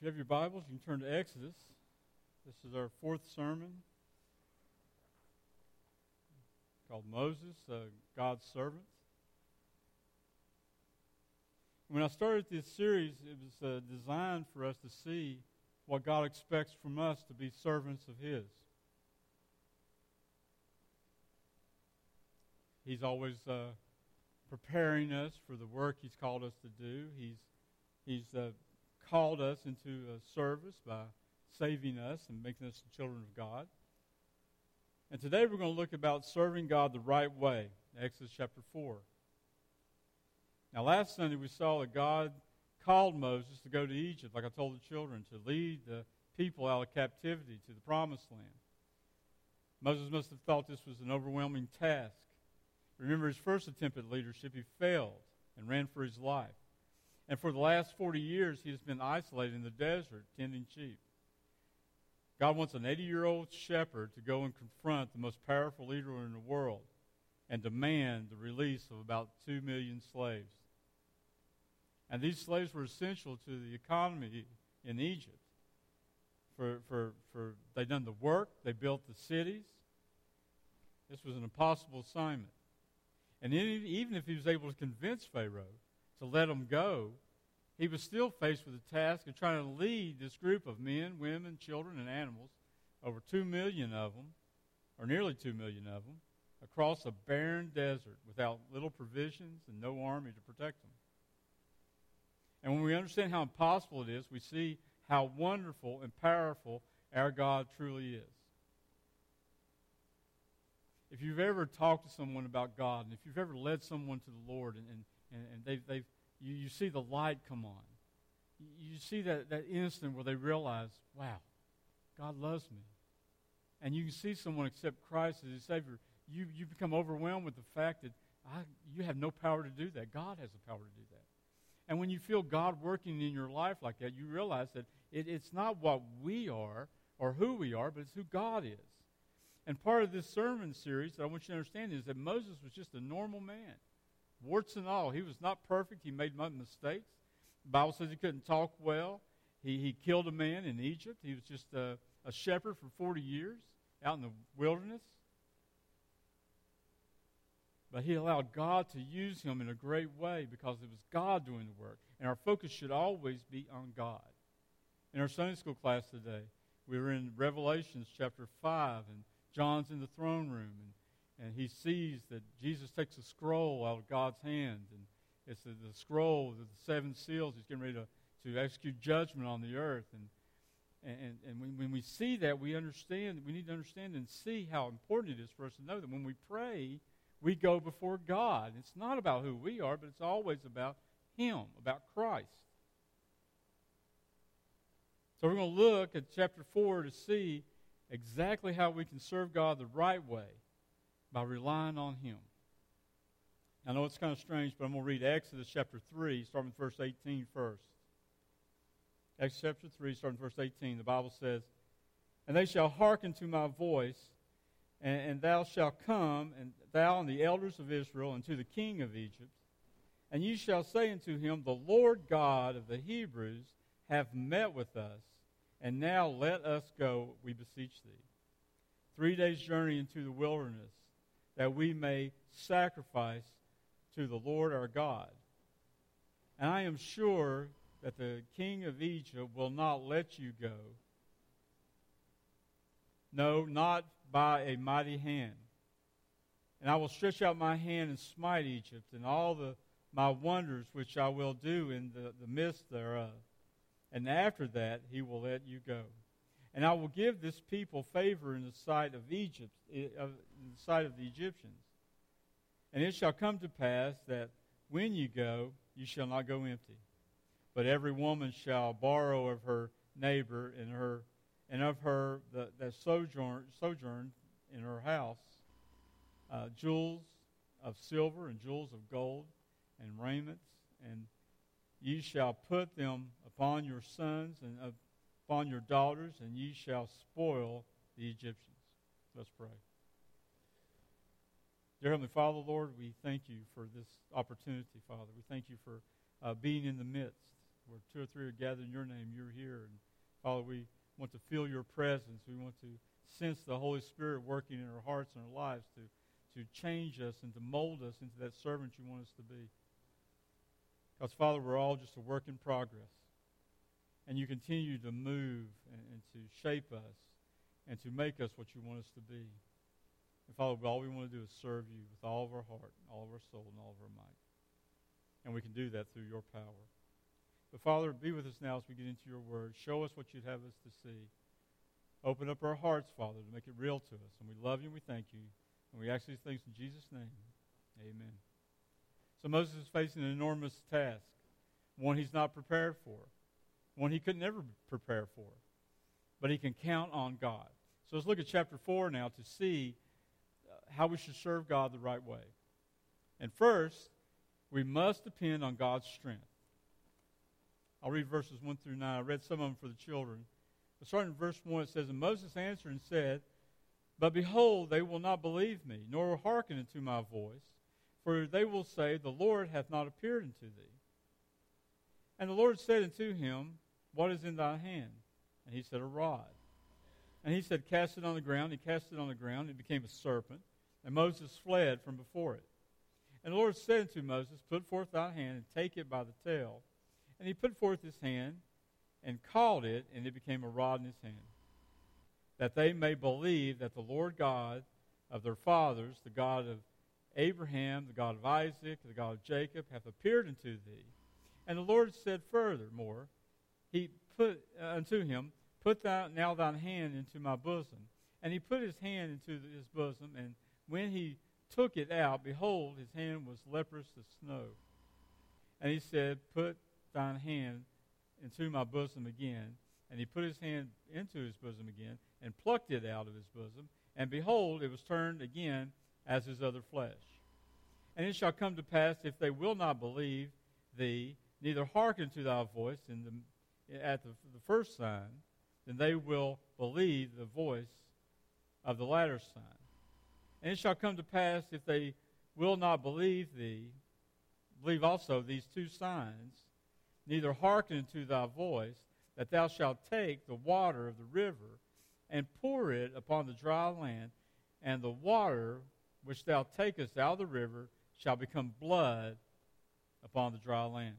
If you have your Bibles, you can turn to Exodus. This is our fourth sermon called Moses, uh, God's servant. When I started this series, it was uh, designed for us to see what God expects from us to be servants of His. He's always uh, preparing us for the work He's called us to do. He's, he's uh, called us into service by saving us and making us the children of God. And today we're going to look about serving God the right way, Exodus chapter 4. Now, last Sunday we saw that God called Moses to go to Egypt, like I told the children, to lead the people out of captivity to the promised land. Moses must have thought this was an overwhelming task. Remember his first attempt at leadership, he failed and ran for his life. And for the last 40 years, he has been isolated in the desert tending sheep. God wants an 80 year old shepherd to go and confront the most powerful leader in the world and demand the release of about 2 million slaves. And these slaves were essential to the economy in Egypt. For, for, for they done the work, they built the cities. This was an impossible assignment. And even if he was able to convince Pharaoh to let them go, he was still faced with the task of trying to lead this group of men, women, children, and animals, over two million of them, or nearly two million of them, across a barren desert without little provisions and no army to protect them. And when we understand how impossible it is, we see how wonderful and powerful our God truly is. If you've ever talked to someone about God, and if you've ever led someone to the Lord, and, and and, and they've, they've, you, you see the light come on. You see that, that instant where they realize, wow, God loves me. And you can see someone accept Christ as his Savior. You, you become overwhelmed with the fact that I, you have no power to do that. God has the power to do that. And when you feel God working in your life like that, you realize that it, it's not what we are or who we are, but it's who God is. And part of this sermon series that I want you to understand is that Moses was just a normal man warts and all. He was not perfect. He made mistakes. The Bible says he couldn't talk well. He, he killed a man in Egypt. He was just a, a shepherd for 40 years out in the wilderness. But he allowed God to use him in a great way because it was God doing the work. And our focus should always be on God. In our Sunday school class today, we were in Revelations chapter 5, and John's in the throne room, and and he sees that Jesus takes a scroll out of God's hand, and it's the, the scroll with the seven seals. He's getting ready to, to execute judgment on the earth. And, and, and when, when we see that, we understand, we need to understand and see how important it is for us to know that when we pray, we go before God. It's not about who we are, but it's always about Him, about Christ. So we're going to look at chapter 4 to see exactly how we can serve God the right way by relying on Him. I know it's kind of strange, but I'm going to read Exodus chapter 3, starting with verse 18 first. Exodus chapter 3, starting verse 18, the Bible says, And they shall hearken to my voice, and, and thou shalt come, and thou and the elders of Israel, and to the king of Egypt, and ye shall say unto him, The Lord God of the Hebrews have met with us, and now let us go, we beseech thee. Three days' journey into the wilderness that we may sacrifice to the Lord our God. And I am sure that the king of Egypt will not let you go. No, not by a mighty hand. And I will stretch out my hand and smite Egypt and all the my wonders which I will do in the, the midst thereof. And after that he will let you go. And I will give this people favor in the sight of Egypt, eh, in the sight of the Egyptians. And it shall come to pass that when you go, you shall not go empty. But every woman shall borrow of her neighbor and her and of her that, that sojourn, sojourn in her house uh, jewels of silver and jewels of gold and raiments, and ye shall put them upon your sons and upon your daughters, and ye shall spoil the Egyptians. Let's pray. Dear Heavenly Father, Lord, we thank you for this opportunity, Father. We thank you for uh, being in the midst. where two or three are gathered in your name, you're here. And Father, we want to feel your presence. We want to sense the Holy Spirit working in our hearts and our lives to, to change us and to mold us into that servant you want us to be. Because, Father, we're all just a work in progress. And you continue to move and, and to shape us and to make us what you want us to be. And Father, all we want to do is serve you with all of our heart, and all of our soul, and all of our might. And we can do that through your power. But Father, be with us now as we get into your word. Show us what you'd have us to see. Open up our hearts, Father, to make it real to us. And we love you and we thank you. And we ask these things in Jesus' name. Amen. So Moses is facing an enormous task, one he's not prepared for, one he could never prepare for. But he can count on God. So let's look at chapter 4 now to see uh, how we should serve God the right way. And first, we must depend on God's strength. I'll read verses 1 through 9. I read some of them for the children. But starting in verse 1, it says, And Moses answered and said, But behold, they will not believe me, nor will hearken unto my voice, for they will say, The Lord hath not appeared unto thee. And the Lord said unto him, What is in thy hand? And he said, A rod. And he said, Cast it on the ground. He cast it on the ground. It became a serpent. And Moses fled from before it. And the Lord said unto Moses, Put forth thy hand and take it by the tail. And he put forth his hand and called it, and it became a rod in his hand. That they may believe that the Lord God of their fathers, the God of Abraham, the God of Isaac, the God of Jacob, hath appeared unto thee. And the Lord said furthermore, He put uh, unto him, Put thou now thine hand into my bosom. And he put his hand into his bosom, and when he took it out, behold, his hand was leprous as snow. And he said, Put thine hand into my bosom again. And he put his hand into his bosom again, and plucked it out of his bosom. And behold, it was turned again as his other flesh. And it shall come to pass, if they will not believe thee, neither hearken to thy voice in the, at the, the first sign, then they will believe the voice of the latter sign. And it shall come to pass, if they will not believe thee, believe also these two signs, neither hearken to thy voice, that thou shalt take the water of the river and pour it upon the dry land, and the water which thou takest out of the river shall become blood upon the dry land.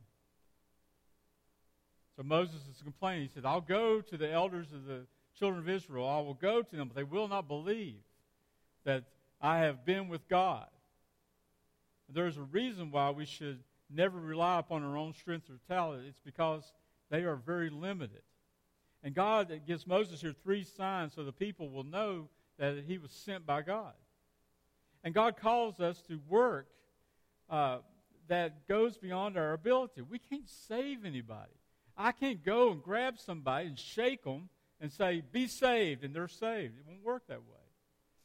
So Moses is complaining. He said, I'll go to the elders of the children of Israel. I will go to them, but they will not believe that I have been with God. There's a reason why we should never rely upon our own strength or talent. It's because they are very limited. And God gives Moses here three signs so the people will know that he was sent by God. And God calls us to work uh, that goes beyond our ability. We can't save anybody. I can't go and grab somebody and shake them and say, be saved, and they're saved. It won't work that way.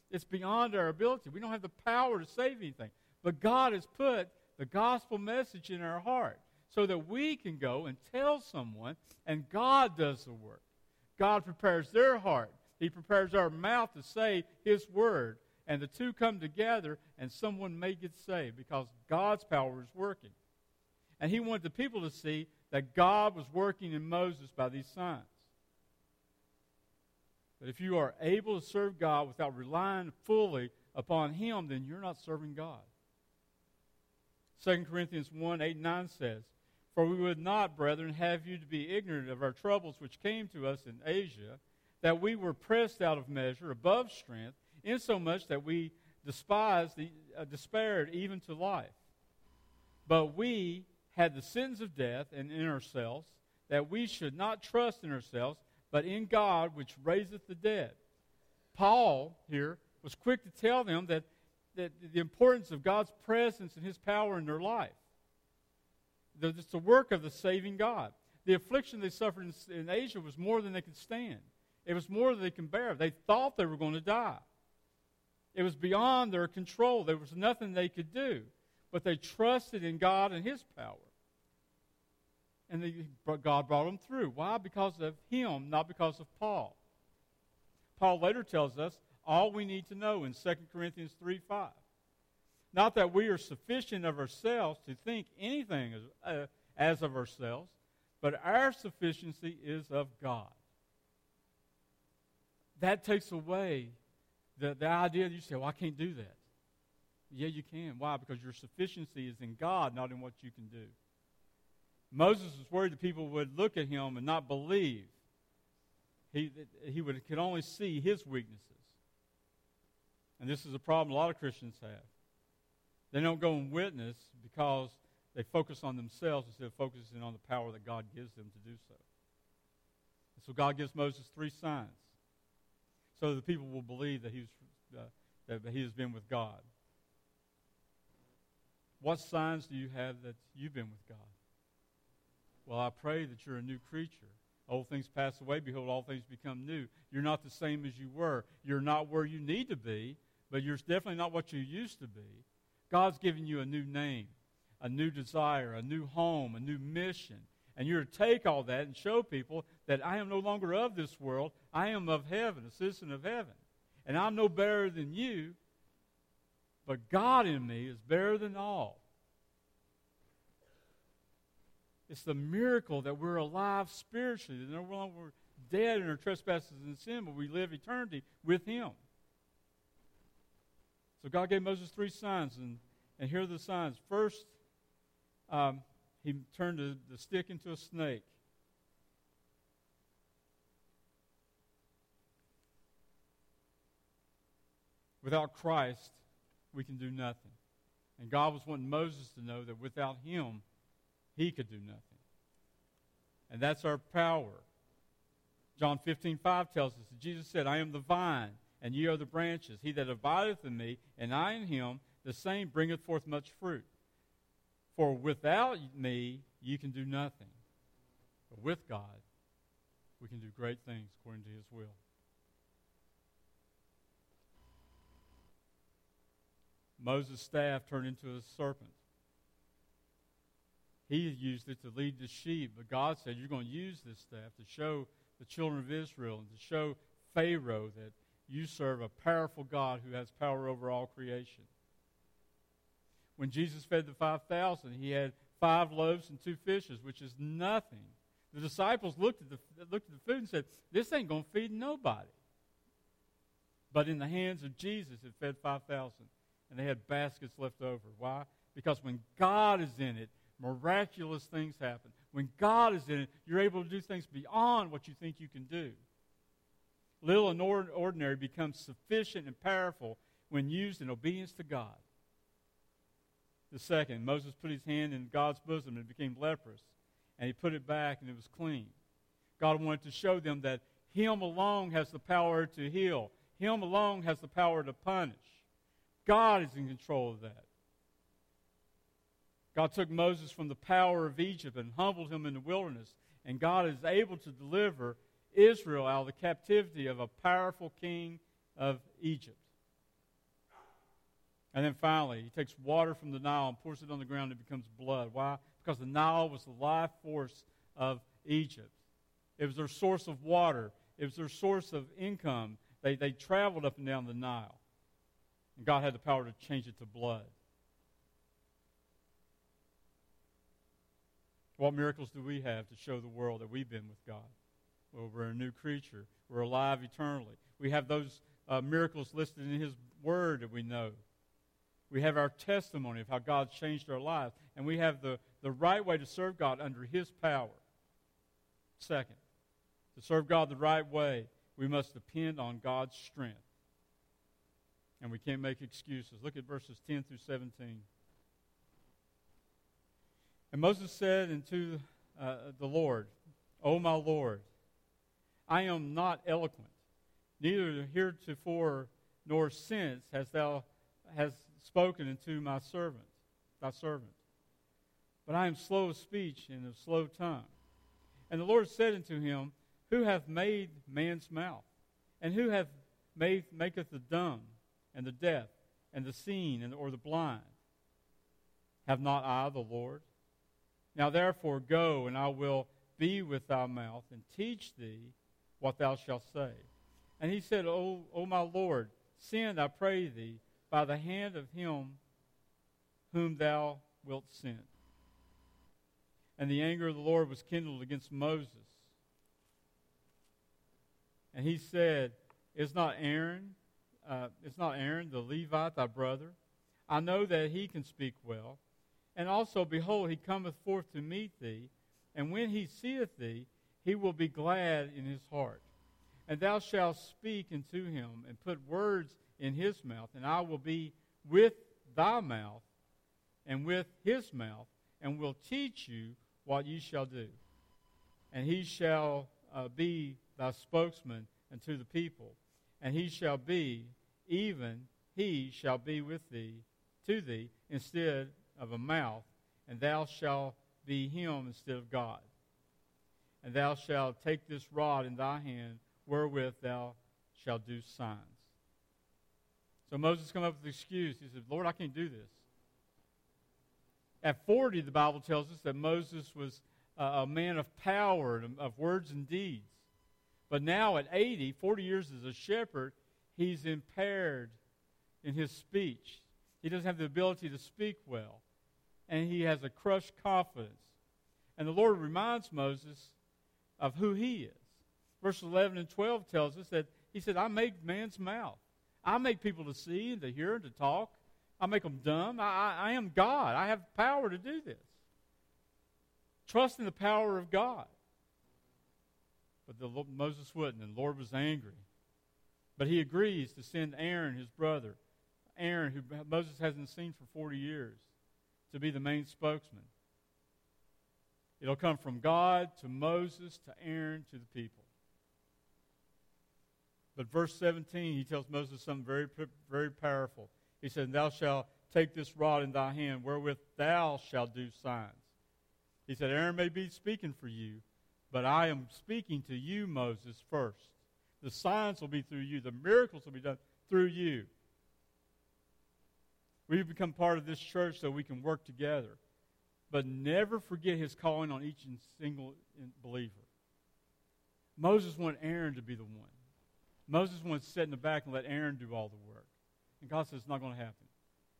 It's beyond our ability. We don't have the power to save anything. But God has put the gospel message in our heart so that we can go and tell someone, and God does the work. God prepares their heart. He prepares our mouth to say His word. And the two come together, and someone may get saved because God's power is working. And He wanted the people to see that God was working in Moses by these signs. But if you are able to serve God without relying fully upon Him, then you're not serving God. 2 Corinthians 1 8 9 says, For we would not, brethren, have you to be ignorant of our troubles which came to us in Asia, that we were pressed out of measure, above strength, insomuch that we despised the, uh, despaired even to life. But we had the sins of death and in ourselves, that we should not trust in ourselves, but in God which raiseth the dead. Paul here was quick to tell them that, that the importance of God's presence and his power in their life. That it's the work of the saving God. The affliction they suffered in, in Asia was more than they could stand. It was more than they can bear. They thought they were going to die. It was beyond their control. There was nothing they could do. But they trusted in God and His power and God brought them through. Why? Because of him, not because of Paul. Paul later tells us all we need to know in 2 Corinthians 3 5. Not that we are sufficient of ourselves to think anything as, uh, as of ourselves, but our sufficiency is of God. That takes away the, the idea that you say, well, I can't do that. Yeah, you can. Why? Because your sufficiency is in God, not in what you can do. Moses was worried that people would look at him and not believe. He, he would, could only see his weaknesses. And this is a problem a lot of Christians have. They don't go and witness because they focus on themselves instead of focusing on the power that God gives them to do so. And so God gives Moses three signs so the people will believe that, he was, uh, that he has been with God. What signs do you have that you've been with God? Well, I pray that you're a new creature. Old things pass away. Behold, all things become new. You're not the same as you were. You're not where you need to be, but you're definitely not what you used to be. God's given you a new name, a new desire, a new home, a new mission. And you're to take all that and show people that I am no longer of this world. I am of heaven, a citizen of heaven. And I'm no better than you, but God in me is better than all. It's the miracle that we're alive spiritually, that no longer we're dead in our trespasses and sin, but we live eternity with Him. So God gave Moses three signs, and, and here are the signs. First, um, he turned the, the stick into a snake. Without Christ, we can do nothing. And God was wanting Moses to know that without him, he could do nothing. And that's our power. John 15, 5 tells us that Jesus said, I am the vine, and ye are the branches. He that abideth in me, and I in him, the same bringeth forth much fruit. For without me, you can do nothing. But with God, we can do great things according to his will. Moses' staff turned into a serpent. He used it to lead the sheep, but God said, You're going to use this staff to show the children of Israel and to show Pharaoh that you serve a powerful God who has power over all creation. When Jesus fed the 5,000, he had five loaves and two fishes, which is nothing. The disciples looked at the, looked at the food and said, This ain't going to feed nobody. But in the hands of Jesus, it fed 5,000 and they had baskets left over. Why? Because when God is in it, miraculous things happen. When God is in it, you're able to do things beyond what you think you can do. Little and ordinary becomes sufficient and powerful when used in obedience to God. The second, Moses put his hand in God's bosom and became leprous, and he put it back and it was clean. God wanted to show them that Him alone has the power to heal, Him alone has the power to punish. God is in control of that. God took Moses from the power of Egypt and humbled him in the wilderness, and God is able to deliver Israel out of the captivity of a powerful king of Egypt. And then finally, he takes water from the Nile and pours it on the ground and it becomes blood. Why? Because the Nile was the life force of Egypt. It was their source of water, it was their source of income. They, they traveled up and down the Nile. And God had the power to change it to blood. What miracles do we have to show the world that we've been with God? Well, we're a new creature. We're alive eternally. We have those uh, miracles listed in His Word that we know. We have our testimony of how God's changed our lives. And we have the, the right way to serve God under His power. Second, to serve God the right way, we must depend on God's strength and we can't make excuses. Look at verses 10 through 17. And Moses said unto uh, the Lord, O my Lord, I am not eloquent, neither heretofore nor since hast thou hast spoken unto my servant, thy servant. But I am slow of speech and of slow tongue. And the Lord said unto him, Who hath made man's mouth? And who hath made maketh the dumb? and the deaf and the seeing and, or the blind. Have not I the Lord? Now therefore go, and I will be with thy mouth and teach thee what thou shalt say. And he said, O, o my Lord, send, I pray thee, by the hand of him whom thou wilt send. And the anger of the Lord was kindled against Moses. And he said, Is not Aaron, uh, is not Aaron the Levite thy brother? I know that he can speak well. And also, behold, he cometh forth to meet thee, and when he seeth thee, he will be glad in his heart. And thou shalt speak unto him, and put words in his mouth, and I will be with thy mouth, and with his mouth, and will teach you what ye shall do. And he shall uh, be thy spokesman unto the people, and he shall be, even he shall be with thee, to thee, instead of a mouth, and thou shalt be him instead of God. And thou shalt take this rod in thy hand, wherewith thou shalt do signs. So Moses come up with an excuse. He said, Lord, I can't do this. At 40, the Bible tells us that Moses was a man of power, of words and deeds. But now at 80, 40 years as a shepherd, he's impaired in his speech. He doesn't have the ability to speak well. And he has a crushed confidence. And the Lord reminds Moses of who he is. Verse 11 and 12 tells us that he said, I make man's mouth. I make people to see and to hear and to talk. I make them dumb. I, I, I am God. I have power to do this. Trust in the power of God. But the, Moses wouldn't, and the Lord was angry. But he agrees to send Aaron, his brother, Aaron, who Moses hasn't seen for 40 years, to be the main spokesman. It'll come from God to Moses to Aaron to the people. But verse 17, he tells Moses something very, very powerful. He said, Thou shalt take this rod in thy hand, wherewith thou shalt do signs. He said, Aaron may be speaking for you, but I am speaking to you, Moses, first. The signs will be through you, the miracles will be done through you. We've become part of this church so we can work together. But never forget his calling on each and single believer. Moses wanted Aaron to be the one. Moses wanted to sit in the back and let Aaron do all the work. And God says it's not going to happen.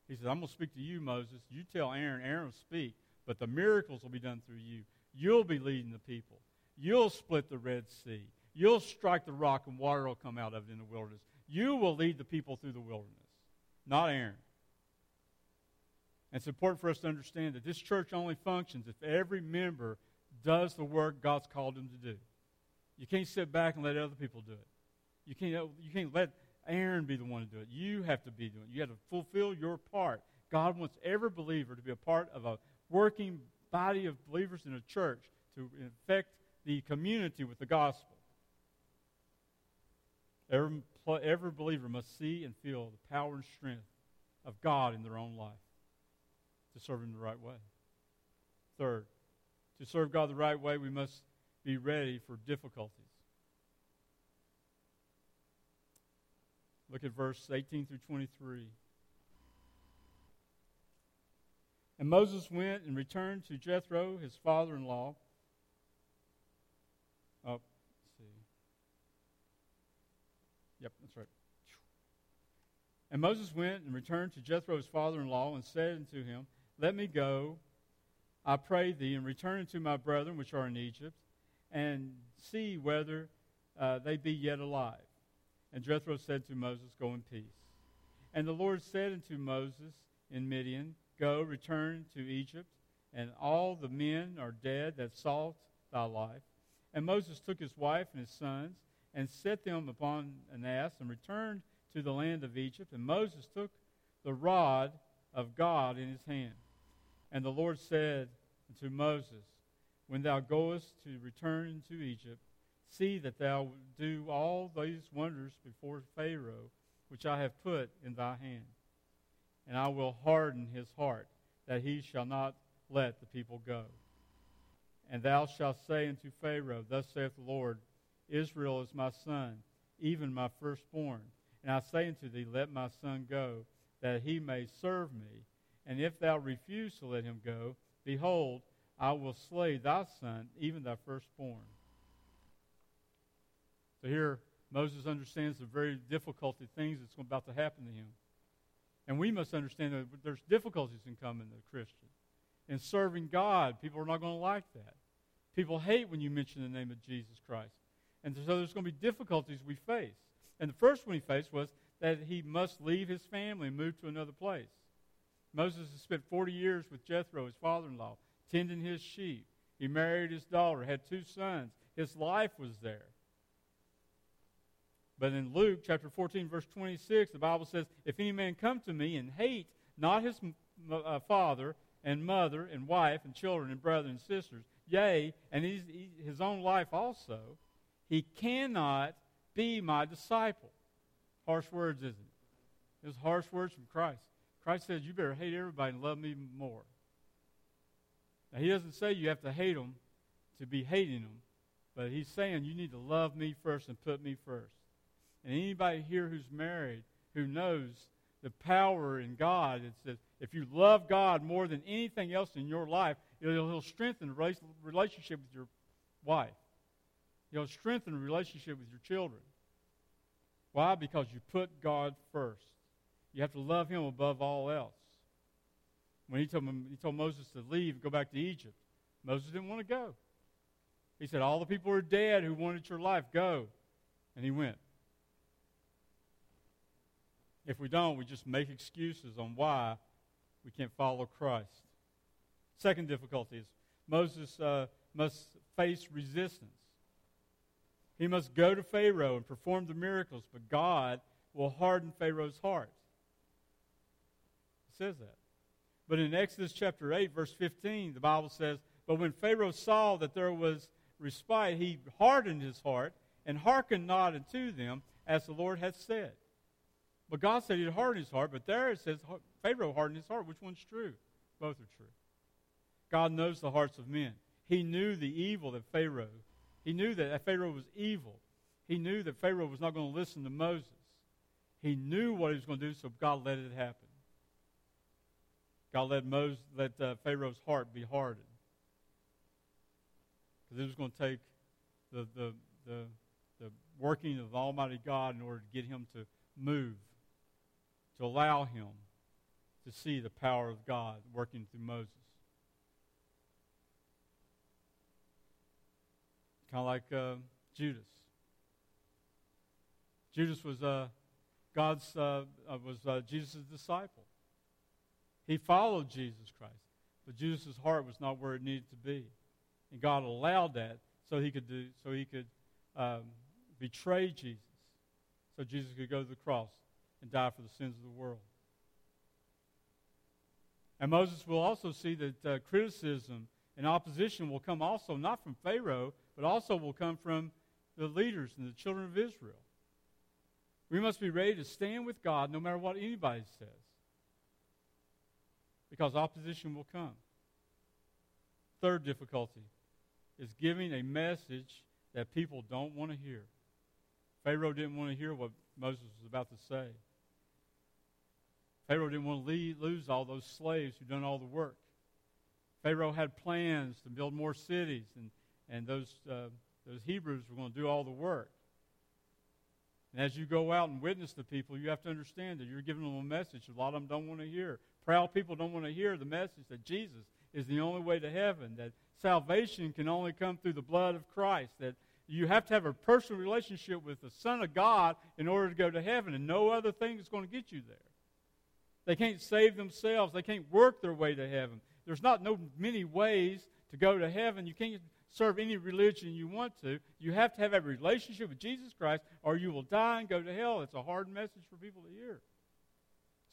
He says, I'm going to speak to you, Moses. You tell Aaron, Aaron will speak, but the miracles will be done through you. You'll be leading the people. You'll split the Red Sea. You'll strike the rock and water will come out of it in the wilderness. You will lead the people through the wilderness, not Aaron. And it's important for us to understand that this church only functions if every member does the work God's called them to do. You can't sit back and let other people do it. You can't, you can't let Aaron be the one to do it. You have to be doing it. You have to fulfill your part. God wants every believer to be a part of a working body of believers in a church to infect the community with the gospel. Every, every believer must see and feel the power and strength of God in their own life to serve Him the right way. Third, to serve God the right way, we must be ready for difficulties. Look at verse 18 through 23. And Moses went and returned to Jethro, his father in law. Oh, see. Yep, that's right. And Moses went and returned to Jethro, his father in law, and said unto him, Let me go, I pray thee, and return unto my brethren which are in Egypt, and see whether uh, they be yet alive. And Jethro said to Moses, Go in peace. And the Lord said unto Moses in Midian, Go, return to Egypt, and all the men are dead that sought thy life. And Moses took his wife and his sons, and set them upon an ass, and returned to the land of Egypt. And Moses took the rod of God in his hand. And the Lord said unto Moses, When thou goest to return to Egypt, see that thou do all these wonders before Pharaoh, which I have put in thy hand and I will harden his heart, that he shall not let the people go. And thou shalt say unto Pharaoh, Thus saith the Lord, Israel is my son, even my firstborn. And I say unto thee, Let my son go, that he may serve me. And if thou refuse to let him go, behold, I will slay thy son, even thy firstborn. So here, Moses understands the very difficulty things that's about to happen to him. And we must understand that there's difficulties in coming to the Christian. in serving God. People are not going to like that. People hate when you mention the name of Jesus Christ. And so there's going to be difficulties we face. And the first one he faced was that he must leave his family and move to another place. Moses had spent 40 years with Jethro, his father in law, tending his sheep. He married his daughter, had two sons. His life was there. But in Luke chapter 14, verse 26, the Bible says, If any man come to me and hate not his uh, father and mother and wife and children and brother and sisters, yea, and his, his own life also, he cannot be my disciple. Harsh words, isn't it? It was harsh words from Christ. Christ says, You better hate everybody and love me more. Now, he doesn't say you have to hate them to be hating them, but he's saying you need to love me first and put me first. And anybody here who's married who knows the power in God, it says if you love God more than anything else in your life, it'll, he'll strengthen the relationship with your wife. He'll strengthen the relationship with your children. Why? Because you put God first. You have to love Him above all else. When he told, he told Moses to leave, go back to Egypt, Moses didn't want to go. He said, All the people are dead who wanted your life. Go. And he went. If we don't, we just make excuses on why we can't follow Christ. Second difficulty is Moses uh, must face resistance. He must go to Pharaoh and perform the miracles, but God will harden Pharaoh's heart. Says that. But in Exodus chapter 8, verse 15, the Bible says, But when Pharaoh saw that there was respite, he hardened his heart and hearkened not unto them as the Lord had said. But God said he'd harden his heart, but there it says Pharaoh hardened his heart. Which one's true? Both are true. God knows the hearts of men. He knew the evil that Pharaoh, he knew that Pharaoh was evil. He knew that Pharaoh was not going to listen to Moses. He knew what he was going to do, so God let it happen. God let, Moses, let uh, Pharaoh's heart be hardened. Because it was going to take the, the, the, the working of Almighty God in order to get him to move, to allow him to see the power of God working through Moses. Kind of like uh, Judas. Judas was uh, God's uh, uh was uh, Jesus' disciple. He followed Jesus Christ, but Judas' heart was not where it needed to be, and God allowed that so he could do so he could um, betray Jesus, so Jesus could go to the cross and die for the sins of the world. And Moses will also see that uh, criticism and opposition will come also not from Pharaoh, but also will come from the leaders and the children of Israel. We must be ready to stand with God no matter what anybody says, because opposition will come. Third difficulty is giving a message that people don't want to hear. Pharaoh didn't want to hear what Moses was about to say. Pharaoh didn't want to leave, lose all those slaves who'd done all the work. Pharaoh had plans to build more cities, and, and those, uh, those Hebrews were going to do all the work. And as you go out and witness the people, you have to understand that you're giving them a message a lot of them don't want to hear. Proud people don't want to hear the message that Jesus is the only way to heaven, that salvation can only come through the blood of Christ, that you have to have a personal relationship with the Son of God in order to go to heaven, and no other thing is going to get you there. They can't save themselves. They can't work their way to heaven. There's not no many ways to go to heaven. You can't serve any religion you want to. You have to have a relationship with Jesus Christ, or you will die and go to hell. It's a hard message for people to hear,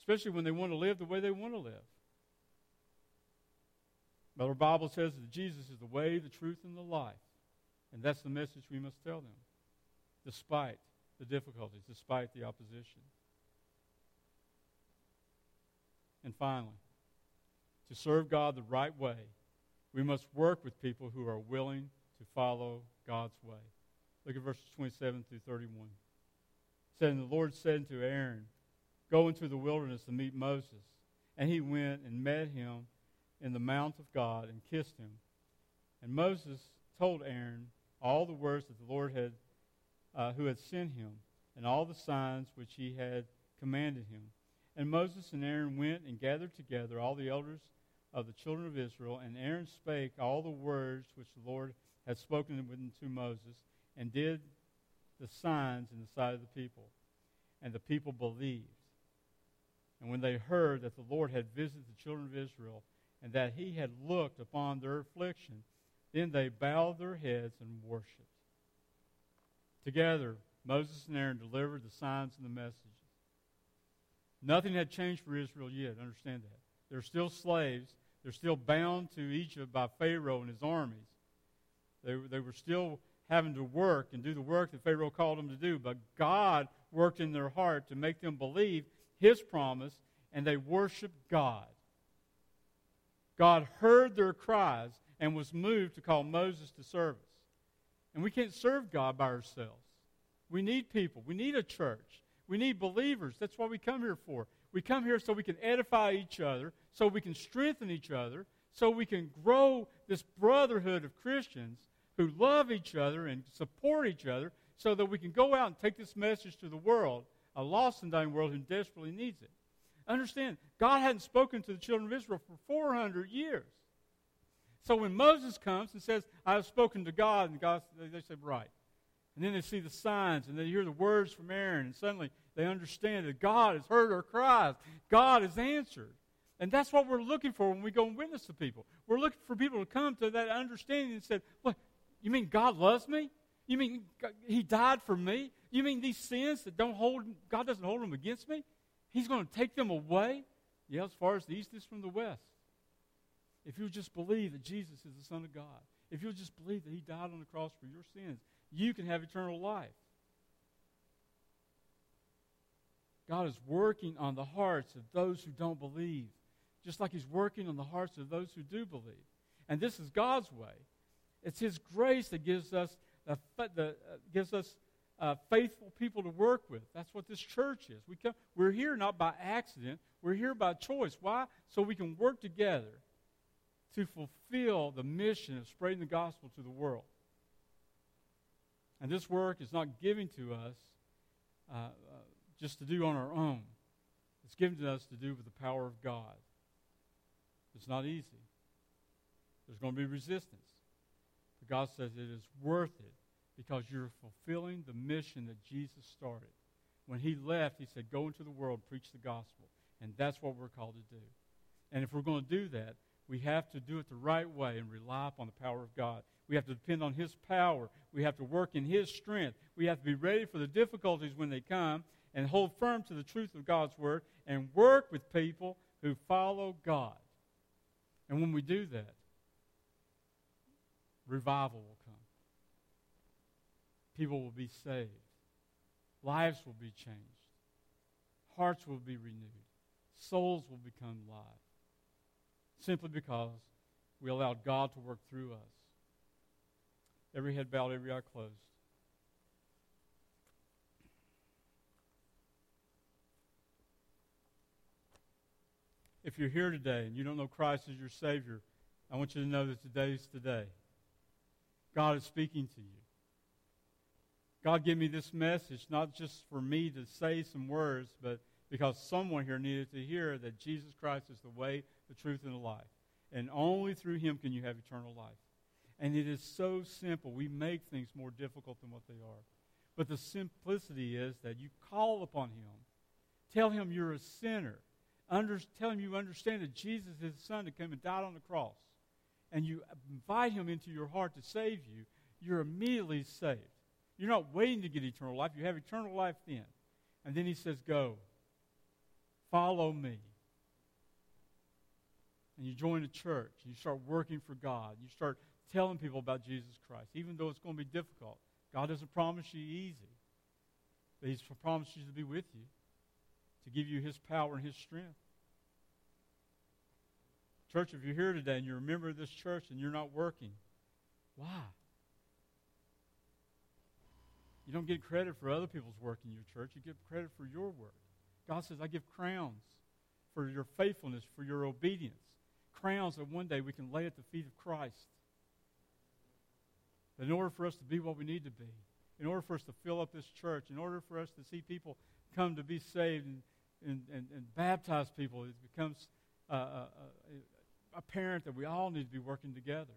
especially when they want to live the way they want to live. But our Bible says that Jesus is the way, the truth, and the life. And that's the message we must tell them, despite the difficulties, despite the opposition. And finally, to serve God the right way, we must work with people who are willing to follow God's way. Look at verses 27 through 31. It said, And the Lord said to Aaron, Go into the wilderness to meet Moses. And he went and met him in the mount of God and kissed him. And Moses told Aaron all the words that the Lord had, uh, who had sent him, and all the signs which he had commanded him. And Moses and Aaron went and gathered together all the elders of the children of Israel, and Aaron spake all the words which the Lord had spoken unto Moses, and did the signs in the sight of the people. And the people believed. And when they heard that the Lord had visited the children of Israel, and that he had looked upon their affliction, then they bowed their heads and worshipped. Together, Moses and Aaron delivered the signs and the messages. Nothing had changed for Israel yet. Understand that. They're still slaves. They're still bound to Egypt by Pharaoh and his armies. They, they were still having to work and do the work that Pharaoh called them to do. But God worked in their heart to make them believe his promise, and they worshiped God. God heard their cries and was moved to call Moses to service. And we can't serve God by ourselves. We need people. We need a church. We need believers. That's what we come here for. We come here so we can edify each other, so we can strengthen each other, so we can grow this brotherhood of Christians who love each other and support each other, so that we can go out and take this message to the world, a lost and dying world who desperately needs it. Understand, God hadn't spoken to the children of Israel for 400 years. So when Moses comes and says, I have spoken to God, and God, they say, right. And then they see the signs and they hear the words from Aaron, and suddenly they understand that God has heard our cries. God has answered. And that's what we're looking for when we go and witness to people. We're looking for people to come to that understanding and say, What, you mean God loves me? You mean He died for me? You mean these sins that don't hold, God doesn't hold them against me? He's going to take them away? Yeah, as far as the east is from the west. If you'll just believe that Jesus is the Son of God, if you'll just believe that He died on the cross for your sins, you can have eternal life. God is working on the hearts of those who don't believe, just like He's working on the hearts of those who do believe. And this is God's way. It's His grace that gives us, the, uh, gives us uh, faithful people to work with. That's what this church is. We come, we're here not by accident, we're here by choice. Why? So we can work together to fulfill the mission of spreading the gospel to the world. And this work is not given to us uh, uh, just to do on our own. It's given to us to do with the power of God. It's not easy. There's going to be resistance. But God says it is worth it because you're fulfilling the mission that Jesus started. When he left, he said, Go into the world, preach the gospel. And that's what we're called to do. And if we're going to do that, we have to do it the right way and rely upon the power of God. We have to depend on His power. We have to work in His strength. We have to be ready for the difficulties when they come and hold firm to the truth of God's Word and work with people who follow God. And when we do that, revival will come. People will be saved. Lives will be changed. Hearts will be renewed. Souls will become live. Simply because we allowed God to work through us. Every head bowed, every eye closed. If you're here today and you don't know Christ as your Savior, I want you to know that today's today. God is speaking to you. God gave me this message not just for me to say some words, but because someone here needed to hear that Jesus Christ is the way, the truth, and the life. And only through Him can you have eternal life. And it is so simple. We make things more difficult than what they are. But the simplicity is that you call upon Him. Tell Him you're a sinner. Under, tell Him you understand that Jesus is His Son that came and died on the cross. And you invite Him into your heart to save you. You're immediately saved. You're not waiting to get eternal life. You have eternal life then. And then He says, Go. Follow me and you join a church, you start working for God, you start telling people about Jesus Christ, even though it's going to be difficult. God doesn't promise you easy, but He's promised you to be with you, to give you His power and His strength. Church, if you're here today and you're a member of this church and you're not working, why? You don't get credit for other people's work in your church. You get credit for your work. God says, I give crowns for your faithfulness, for your obedience. Crowns that one day we can lay at the feet of Christ. But in order for us to be what we need to be, in order for us to fill up this church, in order for us to see people come to be saved and, and, and, and baptize people, it becomes uh, uh, uh apparent that we all need to be working together,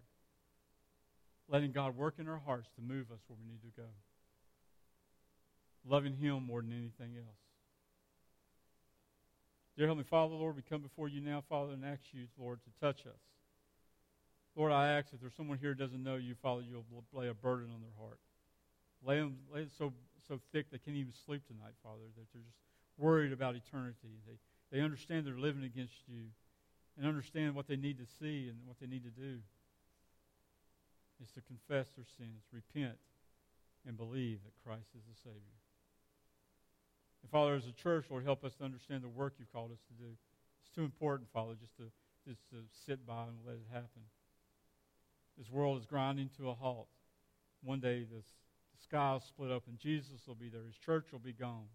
letting God work in our hearts to move us where we need to go, loving Him more than anything else. Dear Heavenly Father, Lord, we come before you now, Father, and ask you, Lord, to touch us. Lord, I ask if there's someone here who doesn't know you, Father, you'll lay a burden on their heart. Lay, them, lay it so, so thick they can't even sleep tonight, Father, that they're just worried about eternity. They, they understand they're living against you and understand what they need to see and what they need to do is to confess their sins, repent, and believe that Christ is the Savior. And Father, as a church, Lord, help us to understand the work you've called us to do. It's too important, Father, just to just to sit by and let it happen. This world is grinding to a halt. One day this, the sky will split open. And Jesus will be there. His church will be gone.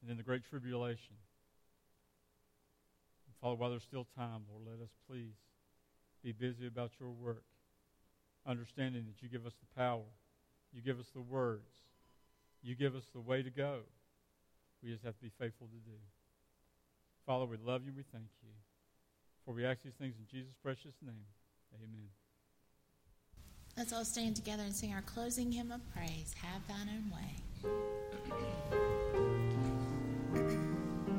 And then the great tribulation. Father, while there's still time, Lord, let us please be busy about your work, understanding that you give us the power, you give us the words, you give us the way to go. We just have to be faithful to do. Father, we love you. We thank you. For we ask these things in Jesus' precious name. Amen. Let's all stand together and sing our closing hymn of praise, Have Thine Own Way.